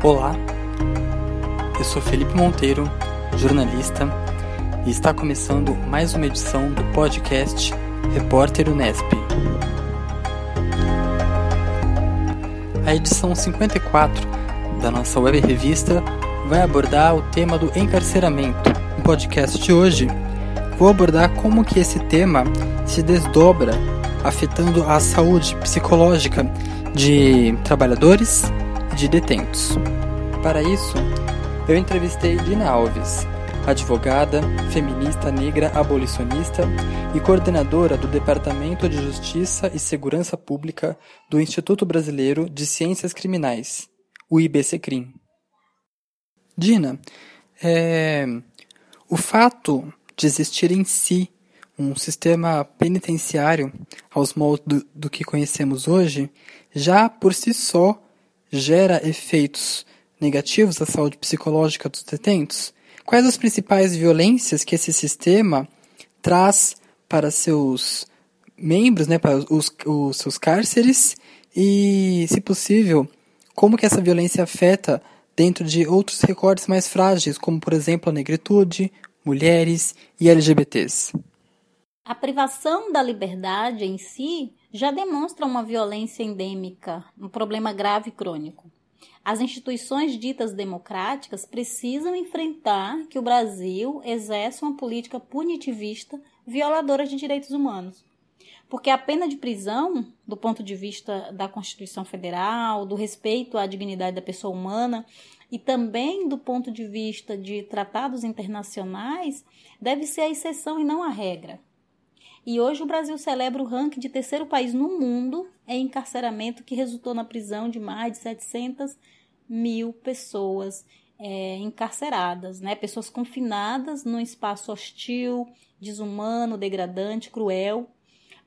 Olá, eu sou Felipe Monteiro, jornalista, e está começando mais uma edição do podcast Repórter Unesp. A edição 54 da nossa web revista vai abordar o tema do encarceramento. No podcast de hoje, vou abordar como que esse tema se desdobra afetando a saúde psicológica de trabalhadores de detentos. Para isso, eu entrevistei Dina Alves, advogada, feminista negra abolicionista e coordenadora do Departamento de Justiça e Segurança Pública do Instituto Brasileiro de Ciências Criminais, o IBCCRIM. Dina, é, o fato de existir em si um sistema penitenciário aos moldes do, do que conhecemos hoje, já por si só gera efeitos negativos à saúde psicológica dos detentos? Quais as principais violências que esse sistema traz para seus membros, né, para os, os seus cárceres e, se possível, como que essa violência afeta dentro de outros recortes mais frágeis, como por exemplo a negritude, mulheres e LGBTs? A privação da liberdade em si já demonstra uma violência endêmica, um problema grave e crônico. As instituições ditas democráticas precisam enfrentar que o Brasil exerce uma política punitivista violadora de direitos humanos. Porque a pena de prisão, do ponto de vista da Constituição Federal, do respeito à dignidade da pessoa humana e também do ponto de vista de tratados internacionais, deve ser a exceção e não a regra. E hoje o Brasil celebra o ranking de terceiro país no mundo em encarceramento, que resultou na prisão de mais de 700 mil pessoas é, encarceradas, né? pessoas confinadas num espaço hostil, desumano, degradante, cruel,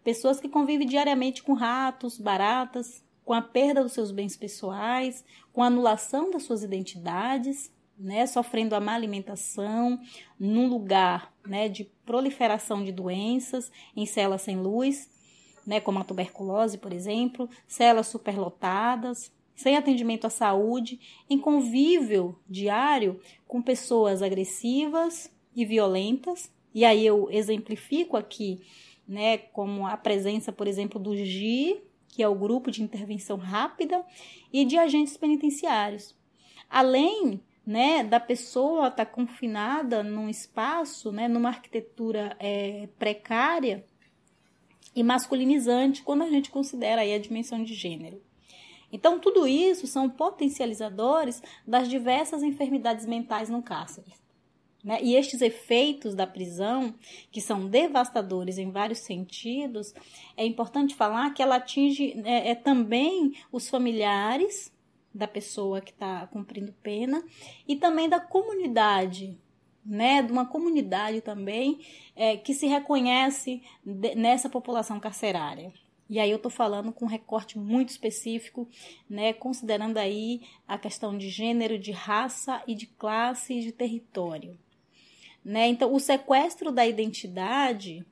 pessoas que convivem diariamente com ratos, baratas, com a perda dos seus bens pessoais, com a anulação das suas identidades, né, sofrendo a má alimentação, num lugar né, de proliferação de doenças, em celas sem luz, né, como a tuberculose, por exemplo, celas superlotadas, sem atendimento à saúde, em convívio diário com pessoas agressivas e violentas. E aí eu exemplifico aqui, né, como a presença, por exemplo, do GI, que é o grupo de intervenção rápida, e de agentes penitenciários. Além né, da pessoa estar tá confinada num espaço, né, numa arquitetura é, precária e masculinizante, quando a gente considera aí a dimensão de gênero. Então, tudo isso são potencializadores das diversas enfermidades mentais no cárcere. Né? E estes efeitos da prisão, que são devastadores em vários sentidos, é importante falar que ela atinge é, é também os familiares da pessoa que está cumprindo pena e também da comunidade, né, de uma comunidade também é, que se reconhece de, nessa população carcerária. E aí eu estou falando com um recorte muito específico, né, considerando aí a questão de gênero, de raça e de classe e de território. Né? Então, o sequestro da identidade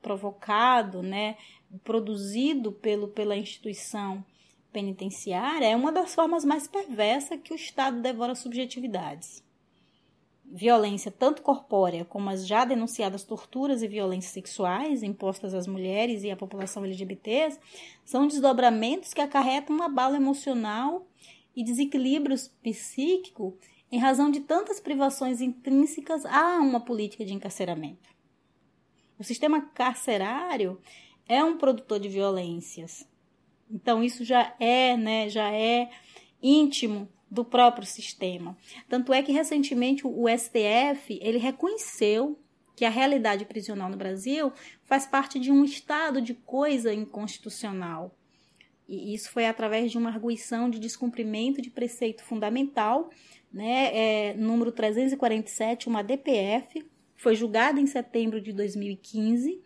provocado, né, produzido pelo, pela instituição penitenciária é uma das formas mais perversas que o Estado devora subjetividades. Violência tanto corpórea como as já denunciadas torturas e violências sexuais impostas às mulheres e à população LGBT são desdobramentos que acarretam uma bala emocional e desequilíbrios psíquico em razão de tantas privações intrínsecas a uma política de encarceramento. O sistema carcerário é um produtor de violências, então isso já é, né, já é íntimo do próprio sistema. Tanto é que recentemente o STF, ele reconheceu que a realidade prisional no Brasil faz parte de um estado de coisa inconstitucional. E isso foi através de uma arguição de descumprimento de preceito fundamental, né, é, número 347, uma DPF, foi julgada em setembro de 2015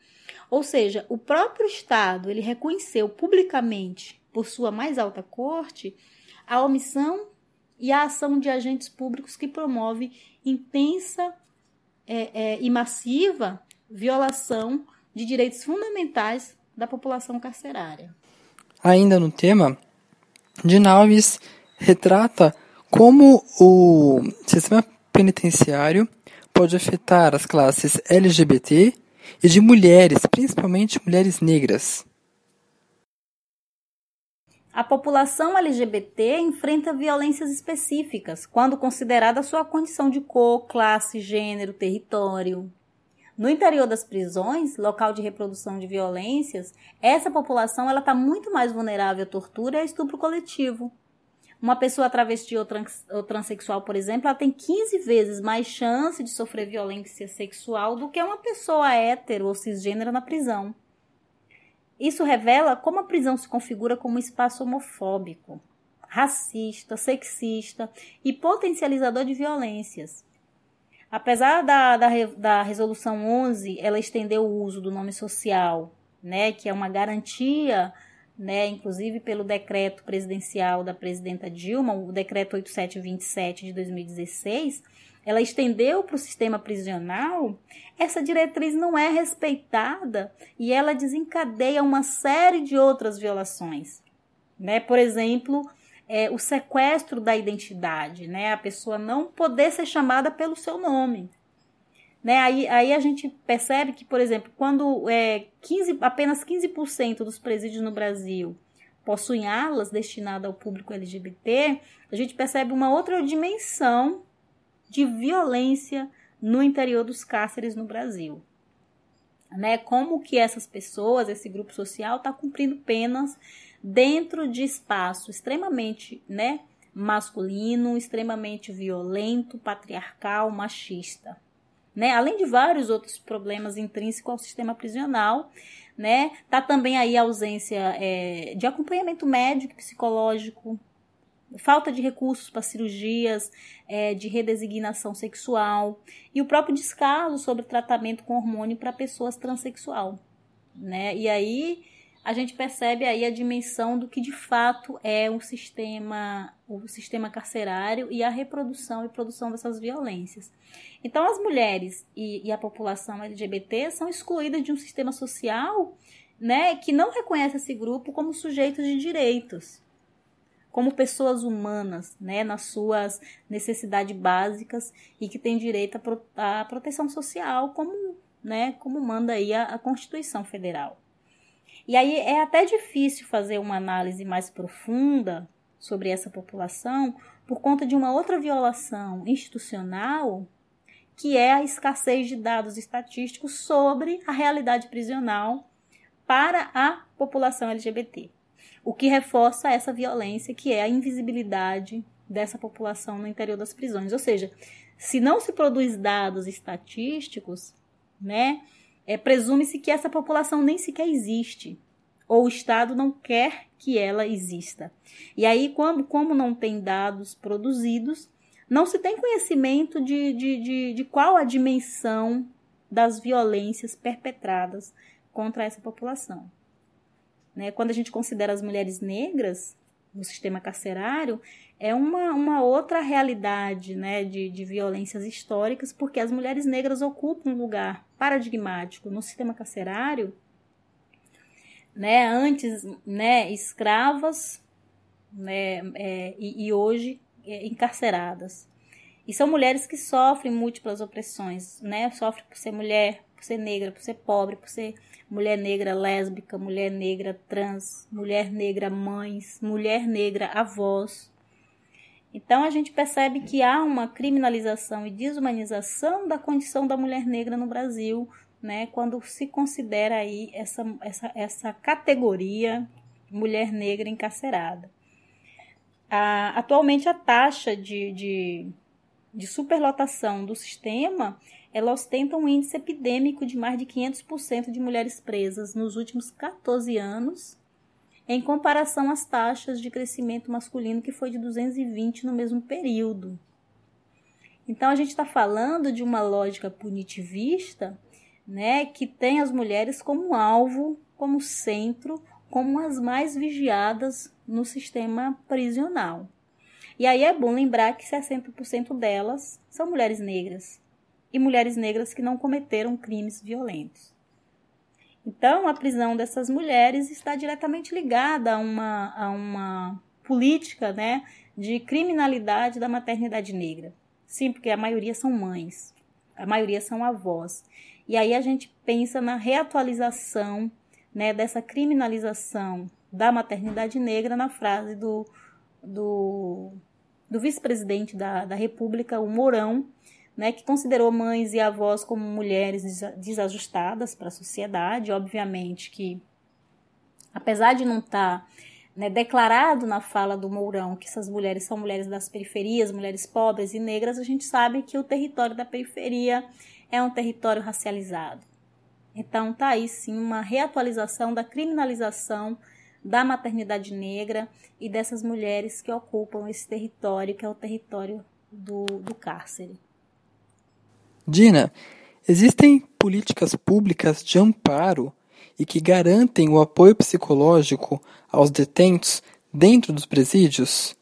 ou seja, o próprio Estado ele reconheceu publicamente, por sua mais alta corte, a omissão e a ação de agentes públicos que promove intensa é, é, e massiva violação de direitos fundamentais da população carcerária. Ainda no tema, Dina Alves retrata como o sistema penitenciário pode afetar as classes LGBT e de mulheres, principalmente mulheres negras. A população LGBT enfrenta violências específicas quando considerada sua condição de cor, classe, gênero, território. No interior das prisões, local de reprodução de violências, essa população ela está muito mais vulnerável à tortura e a estupro coletivo. Uma pessoa travesti ou, trans, ou transexual, por exemplo, ela tem 15 vezes mais chance de sofrer violência sexual do que uma pessoa hétero ou cisgênera na prisão. Isso revela como a prisão se configura como um espaço homofóbico, racista, sexista e potencializador de violências. Apesar da, da, da Resolução 11, ela estendeu o uso do nome social, né, que é uma garantia, né, inclusive pelo decreto presidencial da presidenta Dilma, o decreto 8727 de 2016, ela estendeu para o sistema prisional, essa diretriz não é respeitada e ela desencadeia uma série de outras violações. Né? Por exemplo, é, o sequestro da identidade, né? A pessoa não poder ser chamada pelo seu nome. Né? Aí, aí a gente percebe que, por exemplo, quando é, 15, apenas 15% dos presídios no Brasil possuem alas destinadas ao público LGBT, a gente percebe uma outra dimensão de violência no interior dos cárceres no Brasil. Né? Como que essas pessoas, esse grupo social, está cumprindo penas dentro de espaço extremamente, né, masculino, extremamente violento, patriarcal, machista. Né? Além de vários outros problemas intrínsecos ao sistema prisional, né? Tá também aí a ausência é, de acompanhamento médico e psicológico, falta de recursos para cirurgias é, de redesignação sexual e o próprio descaso sobre tratamento com hormônio para pessoas transexual, né? E aí a gente percebe aí a dimensão do que de fato é o sistema, o sistema carcerário e a reprodução e produção dessas violências. Então, as mulheres e, e a população LGBT são excluídas de um sistema social né, que não reconhece esse grupo como sujeitos de direitos, como pessoas humanas, né, nas suas necessidades básicas e que têm direito à proteção social, como, né, como manda aí a, a Constituição Federal. E aí é até difícil fazer uma análise mais profunda sobre essa população por conta de uma outra violação institucional, que é a escassez de dados estatísticos sobre a realidade prisional para a população LGBT. O que reforça essa violência, que é a invisibilidade dessa população no interior das prisões. Ou seja, se não se produz dados estatísticos, né, é, presume-se que essa população nem sequer existe, ou o Estado não quer que ela exista. E aí, como, como não tem dados produzidos, não se tem conhecimento de, de, de, de qual a dimensão das violências perpetradas contra essa população. Né? Quando a gente considera as mulheres negras no sistema carcerário, é uma, uma outra realidade né, de, de violências históricas, porque as mulheres negras ocupam um lugar paradigmático no sistema carcerário, né, antes né, escravas né, é, e, e, hoje é, encarceradas. E são mulheres que sofrem múltiplas opressões, né? Sofrem por ser mulher, por ser negra, por ser pobre, por ser mulher negra lésbica, mulher negra trans, mulher negra mães, mulher negra avós. Então a gente percebe que há uma criminalização e desumanização da condição da mulher negra no Brasil, né, quando se considera aí essa, essa, essa categoria mulher negra encarcerada. A, atualmente a taxa de, de, de superlotação do sistema ela ostenta um índice epidêmico de mais de 500% de mulheres presas nos últimos 14 anos em comparação às taxas de crescimento masculino, que foi de 220 no mesmo período. Então, a gente está falando de uma lógica punitivista né, que tem as mulheres como alvo, como centro, como as mais vigiadas no sistema prisional. E aí é bom lembrar que 60% delas são mulheres negras e mulheres negras que não cometeram crimes violentos. Então, a prisão dessas mulheres está diretamente ligada a uma, a uma política né, de criminalidade da maternidade negra. Sim, porque a maioria são mães, a maioria são avós. E aí a gente pensa na reatualização né, dessa criminalização da maternidade negra na frase do, do, do vice-presidente da, da República, o Mourão, né, que considerou mães e avós como mulheres desajustadas para a sociedade. Obviamente que, apesar de não estar tá, né, declarado na fala do Mourão que essas mulheres são mulheres das periferias, mulheres pobres e negras, a gente sabe que o território da periferia é um território racializado. Então, tá aí sim uma reatualização da criminalização da maternidade negra e dessas mulheres que ocupam esse território, que é o território do, do cárcere. Dina, existem políticas públicas de amparo e que garantem o apoio psicológico aos detentos dentro dos presídios?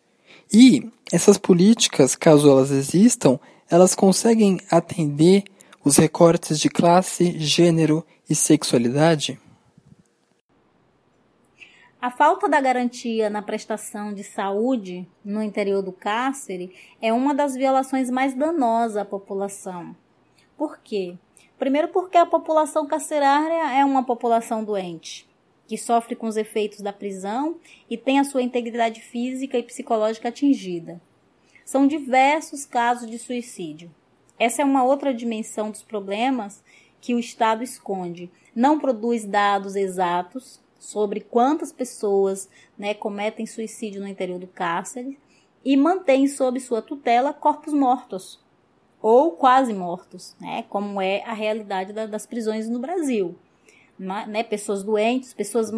E essas políticas, caso elas existam, elas conseguem atender os recortes de classe, gênero e sexualidade? A falta da garantia na prestação de saúde no interior do cárcere é uma das violações mais danosas à população. Por quê? Primeiro, porque a população carcerária é uma população doente, que sofre com os efeitos da prisão e tem a sua integridade física e psicológica atingida. São diversos casos de suicídio. Essa é uma outra dimensão dos problemas que o Estado esconde. Não produz dados exatos sobre quantas pessoas né, cometem suicídio no interior do cárcere e mantém sob sua tutela corpos mortos ou quase mortos, né, como é a realidade da, das prisões no Brasil. Né, pessoas doentes, pessoas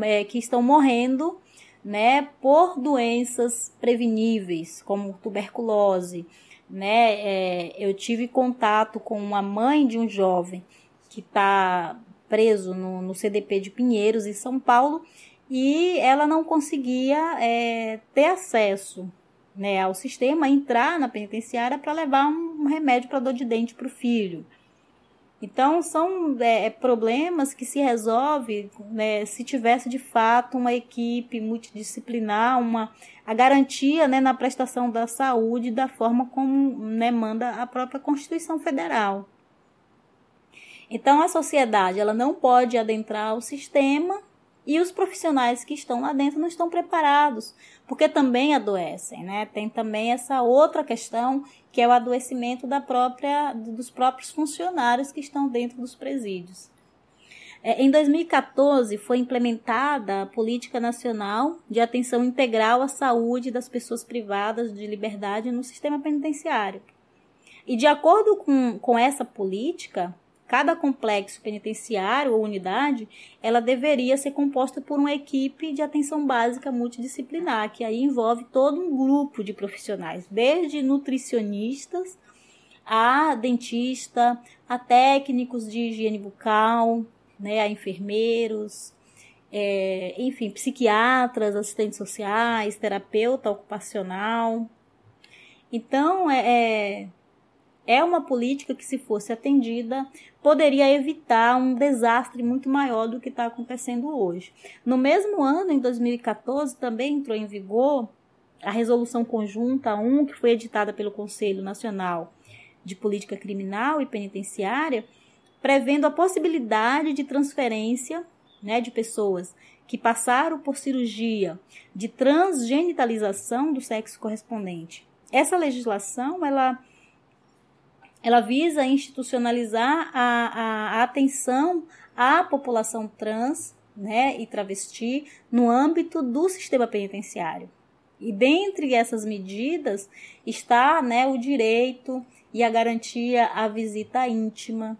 é, que estão morrendo né, por doenças preveníveis, como tuberculose, né? É, eu tive contato com uma mãe de um jovem que está preso no, no, CDP de Pinheiros, em São Paulo, e ela não conseguia é, ter acesso né, ao sistema, entrar na penitenciária para levar um, remédio para dor de dente para o filho. Então, são é, é, problemas que se resolve né, se tivesse de fato uma equipe multidisciplinar, uma, a garantia né, na prestação da saúde da forma como né, manda a própria Constituição Federal. Então, a sociedade ela não pode adentrar o sistema e os profissionais que estão lá dentro não estão preparados, porque também adoecem, né? Tem também essa outra questão que é o adoecimento da própria dos próprios funcionários que estão dentro dos presídios. É, em 2014 foi implementada a Política Nacional de Atenção Integral à Saúde das Pessoas Privadas de Liberdade no Sistema Penitenciário. E de acordo com, com essa política, Cada complexo penitenciário ou unidade, ela deveria ser composta por uma equipe de atenção básica multidisciplinar, que aí envolve todo um grupo de profissionais, desde nutricionistas a dentista, a técnicos de higiene bucal, né, a enfermeiros, é, enfim, psiquiatras, assistentes sociais, terapeuta ocupacional. Então, é, é é uma política que, se fosse atendida, poderia evitar um desastre muito maior do que está acontecendo hoje. No mesmo ano, em 2014, também entrou em vigor a Resolução Conjunta 1, que foi editada pelo Conselho Nacional de Política Criminal e Penitenciária, prevendo a possibilidade de transferência né, de pessoas que passaram por cirurgia de transgenitalização do sexo correspondente. Essa legislação, ela ela visa institucionalizar a, a, atenção à população trans né, e travesti no âmbito do sistema penitenciário. E dentre essas medidas está né, o direito e a garantia à visita íntima,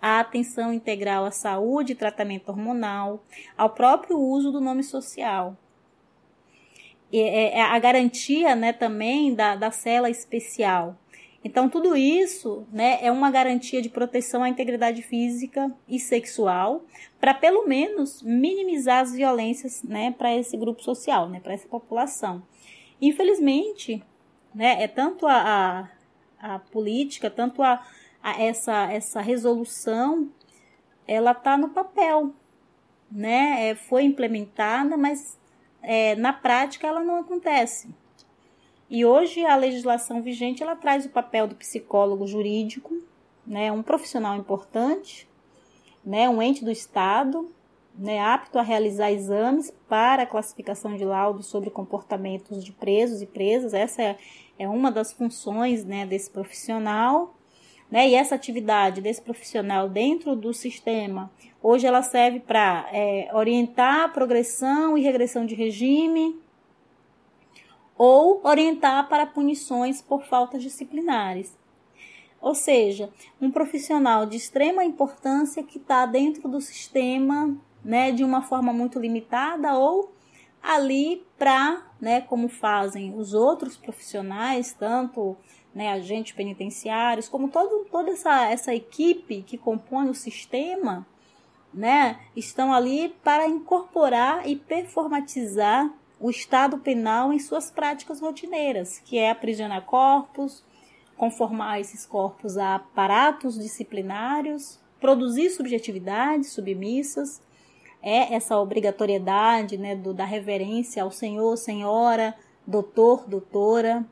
à atenção integral à saúde e tratamento hormonal, ao próprio uso do nome social. E, é, é a garantia né, também da, da cela especial, então, tudo isso né, é uma garantia de proteção à integridade física e sexual, para pelo menos minimizar as violências né, para esse grupo social, né, para essa população. Infelizmente, né, é tanto a, a, a política, tanto a, a, essa, essa resolução, ela está no papel. Né, é, foi implementada, mas é, na prática ela não acontece. E hoje a legislação vigente ela traz o papel do psicólogo jurídico, né, um profissional importante, né, um ente do Estado, né, apto a realizar exames para a classificação de laudos sobre comportamentos de presos e presas. Essa é, é uma das funções né, desse profissional. Né, e essa atividade desse profissional dentro do sistema, hoje ela serve para é, orientar a progressão e regressão de regime, ou orientar para punições por faltas disciplinares. Ou seja, um profissional de extrema importância que está dentro do sistema né, de uma forma muito limitada ou ali para, né, como fazem os outros profissionais, tanto né, agentes penitenciários, como todo, toda essa, essa equipe que compõe o sistema, né, estão ali para incorporar e performatizar o Estado penal em suas práticas rotineiras, que é aprisionar corpos, conformar esses corpos a aparatos disciplinários, produzir subjetividades submissas, é essa obrigatoriedade né, do, da reverência ao senhor, senhora, doutor, doutora.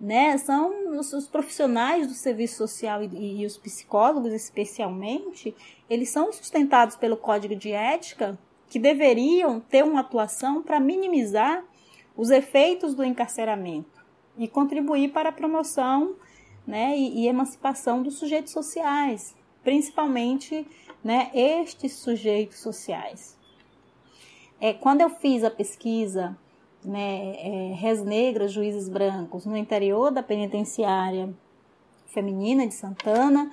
Né? São os, os profissionais do serviço social e, e os psicólogos, especialmente, eles são sustentados pelo Código de Ética que deveriam ter uma atuação para minimizar os efeitos do encarceramento e contribuir para a promoção né, e, e emancipação dos sujeitos sociais, principalmente né, estes sujeitos sociais. É, quando eu fiz a pesquisa né, é, Res Negras, Juízes Brancos, no interior da penitenciária feminina de Santana,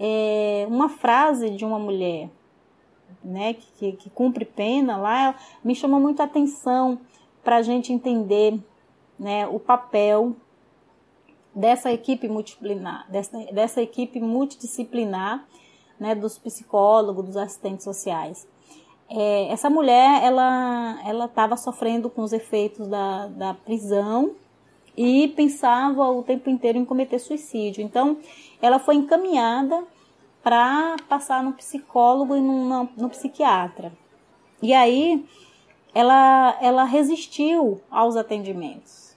é, uma frase de uma mulher né, que, que cumpre pena lá, me chamou muito a atenção para a gente entender né, o papel dessa equipe multidisciplinar, dessa, dessa equipe multidisciplinar, né, dos psicólogos, dos assistentes sociais. É, essa mulher, ela ela estava sofrendo com os efeitos da, da prisão e pensava o tempo inteiro em cometer suicídio. Então, ela foi encaminhada para passar no psicólogo e no, no psiquiatra. E aí ela, ela resistiu aos atendimentos.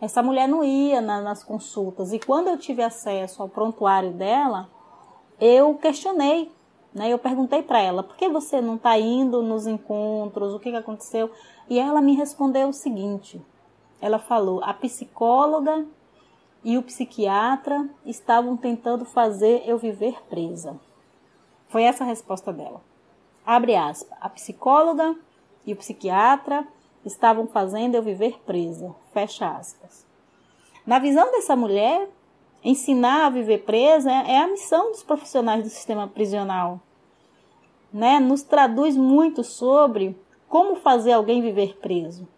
Essa mulher não ia na, nas consultas. E quando eu tive acesso ao prontuário dela, eu questionei. Né? Eu perguntei para ela: por que você não está indo nos encontros? O que, que aconteceu? E ela me respondeu o seguinte: ela falou, a psicóloga e o psiquiatra estavam tentando fazer eu viver presa. Foi essa a resposta dela. Abre aspas. A psicóloga e o psiquiatra estavam fazendo eu viver presa. Fecha aspas. Na visão dessa mulher, ensinar a viver presa é a missão dos profissionais do sistema prisional. Né? Nos traduz muito sobre como fazer alguém viver preso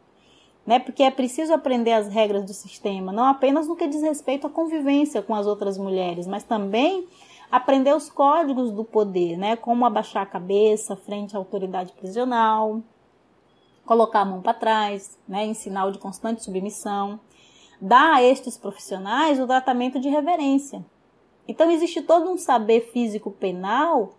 né? Porque é preciso aprender as regras do sistema, não apenas no que diz respeito à convivência com as outras mulheres, mas também aprender os códigos do poder, né? Como abaixar a cabeça frente à autoridade prisional, colocar a mão para trás, né? Em sinal de constante submissão, dar a estes profissionais o tratamento de reverência. Então existe todo um saber físico penal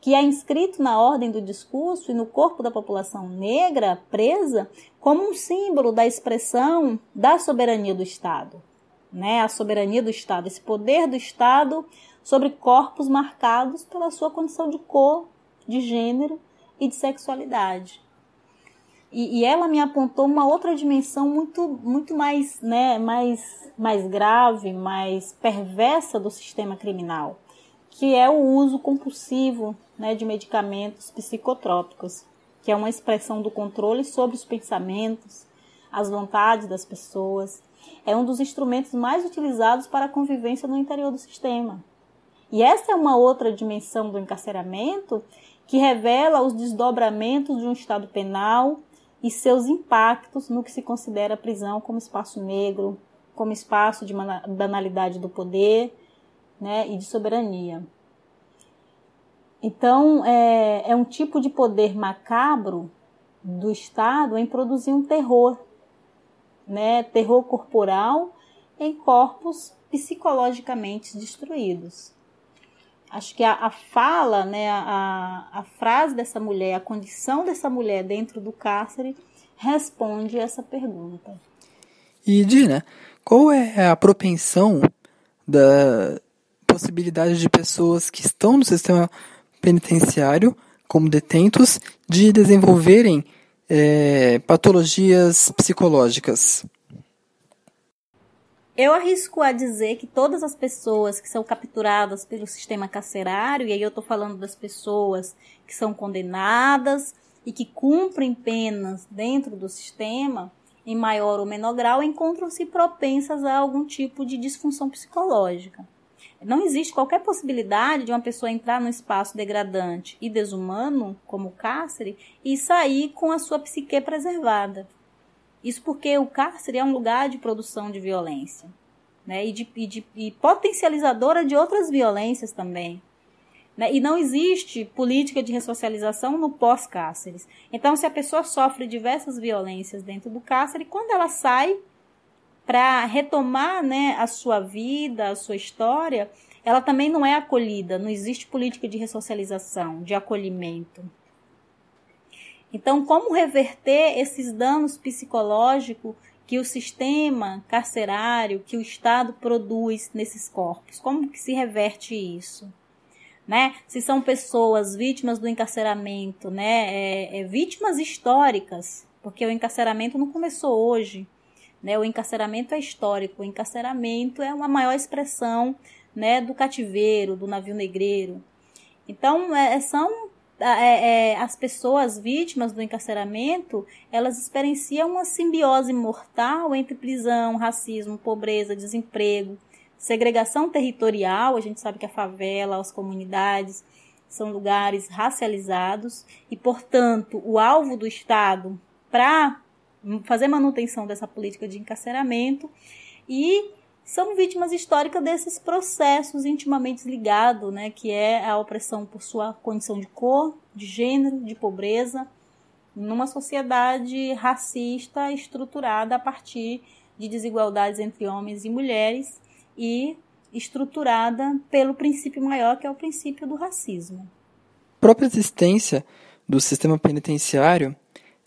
que é inscrito na ordem do discurso e no corpo da população negra presa como um símbolo da expressão da soberania do Estado. Né? A soberania do Estado, esse poder do Estado sobre corpos marcados pela sua condição de cor, de gênero e de sexualidade. E, e, ela me apontou uma outra dimensão muito, muito mais, né, mais, mais grave, mais perversa do sistema criminal, que é o uso compulsivo né, de medicamentos psicotrópicos, que é uma expressão do controle sobre os pensamentos, as vontades das pessoas. É um dos instrumentos mais utilizados para a convivência no interior do sistema. E essa é uma outra dimensão do encarceramento que revela os desdobramentos de um Estado penal e seus impactos no que se considera a prisão como espaço negro, como espaço de banalidade do poder né, e de soberania. Então, é, é um tipo de poder macabro do Estado em produzir um terror, né? terror corporal em corpos psicologicamente destruídos. acho que a, a fala, né, a, a frase dessa mulher, a condição dessa mulher dentro do cárcere responde essa pergunta. E Dina, qual é a propensão da possibilidade de pessoas que estão no sistema penitenciário como detentos de desenvolverem é, patologias psicológicas? Eu arrisco a dizer que todas as pessoas que são capturadas pelo sistema carcerário, e aí eu estou falando das pessoas que são condenadas e que cumprem penas dentro do sistema, em maior ou menor grau, encontram-se propensas a algum tipo de disfunção psicológica. Não existe qualquer possibilidade de uma pessoa entrar num espaço degradante e desumano, como o cárcere, e sair com a sua psique preservada. Isso porque o cárcere é um lugar de produção de violência, né? E, de, e, de, e potencializadora de outras violências também. Né? E não existe política de ressocialização no pós-cárceres. Então, se a pessoa sofre diversas violências dentro do cárcere, quando ela sai para retomar né, a sua vida, a sua história, ela também não é acolhida. Não existe política de ressocialização, de acolhimento. Então, como reverter esses danos psicológicos que o sistema carcerário, que o Estado produz nesses corpos? Como que se reverte isso? Né? Se são pessoas vítimas do encarceramento, né? É, é, vítimas históricas, porque o encarceramento não começou hoje. Né? O encarceramento é histórico, o encarceramento é uma maior expressão né, do cativeiro, do navio negreiro. Então, é, são é, é, as pessoas vítimas do encarceramento, elas experienciam uma simbiose mortal entre prisão, racismo, pobreza, desemprego, segregação territorial. A gente sabe que a favela, as comunidades são lugares racializados e, portanto, o alvo do Estado para fazer manutenção dessa política de encarceramento e são vítimas históricas desses processos intimamente ligados, né, que é a opressão por sua condição de cor, de gênero, de pobreza, numa sociedade racista estruturada a partir de desigualdades entre homens e mulheres e estruturada pelo princípio maior que é o princípio do racismo. A própria existência do sistema penitenciário,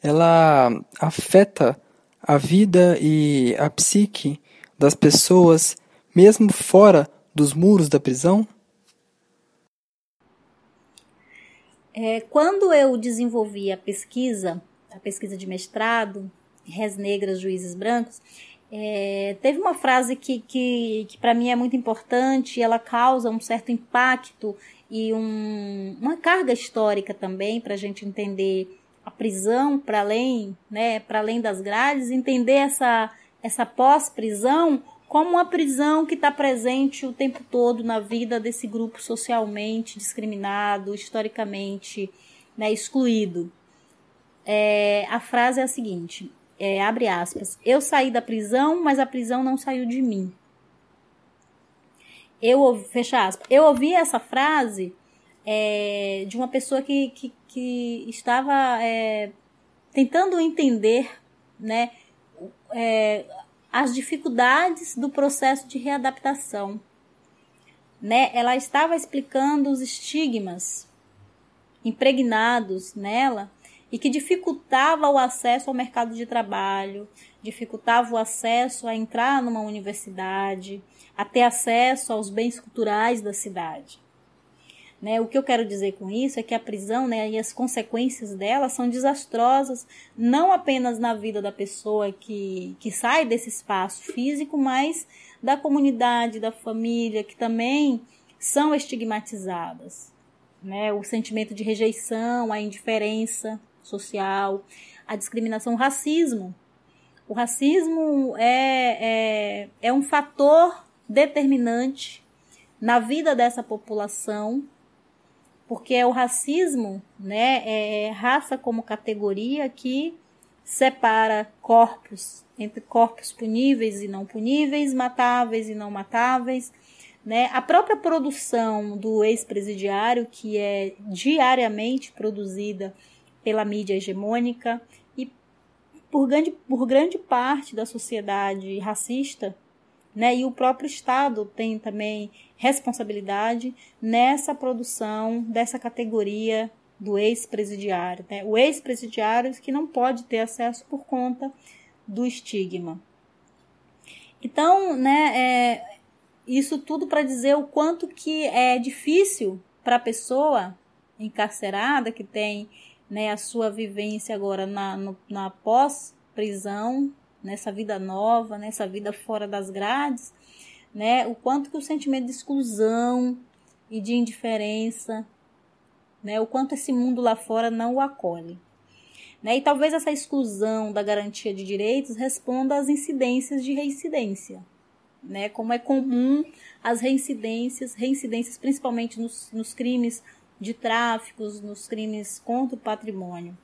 ela afeta a vida e a psique das pessoas, mesmo fora dos muros da prisão? É, quando eu desenvolvi a pesquisa, a pesquisa de mestrado, Res Negras, Juízes Brancos, é, teve uma frase que, que, que para mim é muito importante, ela causa um certo impacto e um, uma carga histórica também para a gente entender a prisão para além, né, para além das grades, entender essa, essa pós-prisão como uma prisão que está presente o tempo todo na vida desse grupo socialmente discriminado, historicamente né, excluído. É, a frase é a seguinte: é, abre aspas, eu saí da prisão, mas a prisão não saiu de mim. Eu fecha aspas. Eu ouvi essa frase é, de uma pessoa que, que, que estava é, tentando entender, né, é, as dificuldades do processo de readaptação. Né? Ela estava explicando os estigmas impregnados nela e que dificultava o acesso ao mercado de trabalho, dificultava o acesso a entrar numa universidade, a ter acesso aos bens culturais da cidade. Né? O que eu quero dizer com isso é que a prisão né, e as consequências dela são desastrosas, não apenas na vida da pessoa que, que sai desse espaço físico, mas da comunidade, da família, que também são estigmatizadas. Né? O sentimento de rejeição, a indiferença social, a discriminação, o racismo. O racismo é, é, é um fator determinante na vida dessa população porque é o racismo, né, é raça como categoria que separa corpos entre corpos puníveis e não puníveis, matáveis e não matáveis, né? A própria produção do ex-presidiário, que é diariamente produzida pela mídia hegemônica e por grande, por grande parte da sociedade racista, né? E o próprio Estado tem também responsabilidade nessa produção dessa categoria do ex-presidiário, né? O ex-presidiário que não pode ter acesso por conta do estigma. Então, né, é, isso tudo para dizer o quanto que é difícil para a pessoa encarcerada que tem né, a sua vivência agora na, no, na pós-prisão, nessa vida nova, nessa vida fora das grades, né, o quanto que o sentimento de exclusão e de indiferença, né, o quanto esse mundo lá fora não o acolhe. Né, e talvez essa exclusão da garantia de direitos responda às incidências de reincidência, né? Como é comum as reincidências, reincidências principalmente nos, nos crimes de tráficos, nos crimes contra o patrimônio.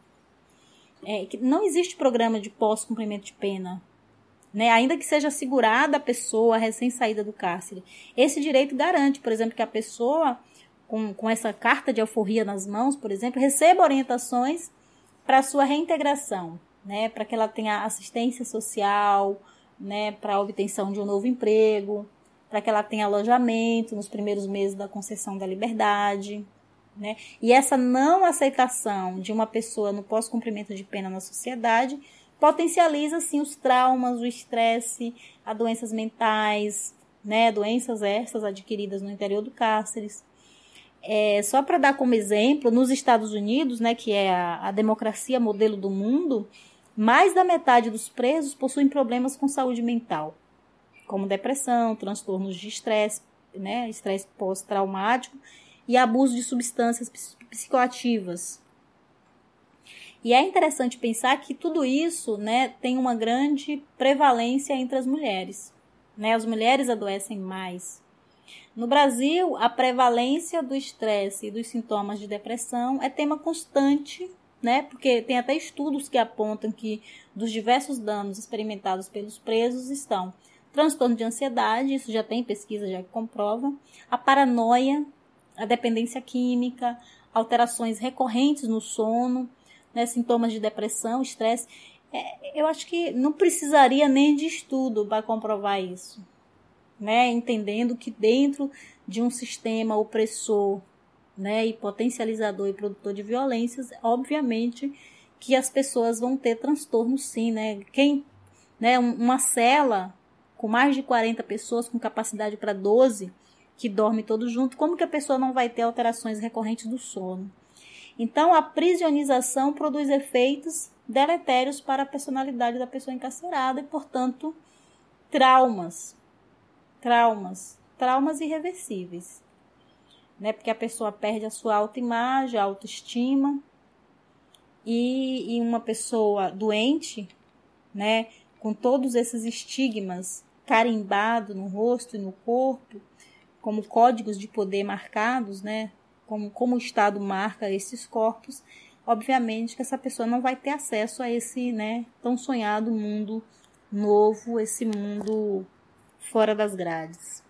É, que não existe programa de pós-cumprimento de pena, né? ainda que seja assegurada a pessoa recém-saída do cárcere. Esse direito garante, por exemplo, que a pessoa, com, com essa carta de alforria nas mãos, por exemplo, receba orientações para sua reintegração, né? para que ela tenha assistência social, né, para a obtenção de um novo emprego, para que ela tenha alojamento nos primeiros meses da concessão da liberdade. Né? E essa não aceitação de uma pessoa no pós-cumprimento de pena na sociedade potencializa assim os traumas, o estresse, as doenças mentais, né, doenças essas adquiridas no interior do cárcere. É, só para dar como exemplo, nos Estados Unidos, né, que é a, a democracia modelo do mundo, mais da metade dos presos possuem problemas com saúde mental, como depressão, transtornos de estresse, né, estresse pós-traumático e abuso de substâncias psicoativas. E é interessante pensar que tudo isso, né, tem uma grande prevalência entre as mulheres. Né? As mulheres adoecem mais. No Brasil, a prevalência do estresse e dos sintomas de depressão é tema constante né? Porque tem até estudos que apontam que dos diversos danos experimentados pelos presos estão transtorno de ansiedade, isso já tem pesquisa já que comprova, a paranoia, a dependência química, alterações recorrentes no sono, né, sintomas de depressão, estresse. É, eu acho que não precisaria nem de estudo para comprovar isso, né? Entendendo que dentro de um sistema opressor né, e potencializador e produtor de violências, obviamente que as pessoas vão ter transtorno sim, né? Quem, né, uma cela com mais de 40 pessoas com capacidade para 12 que dorme todo junto, como que a pessoa não vai ter alterações recorrentes do sono? Então, a prisionização produz efeitos deletérios para a personalidade da pessoa encarcerada e, portanto, traumas. Traumas. Traumas irreversíveis né? Porque a pessoa perde a sua autoimagem, a autoestima. E, e uma pessoa doente, né? Com todos esses estigmas carimbados no rosto e no corpo, como códigos de poder marcados, né? Como, como o Estado marca esses corpos, obviamente que essa pessoa não vai ter acesso a esse, né, tão sonhado mundo novo, esse mundo fora das grades.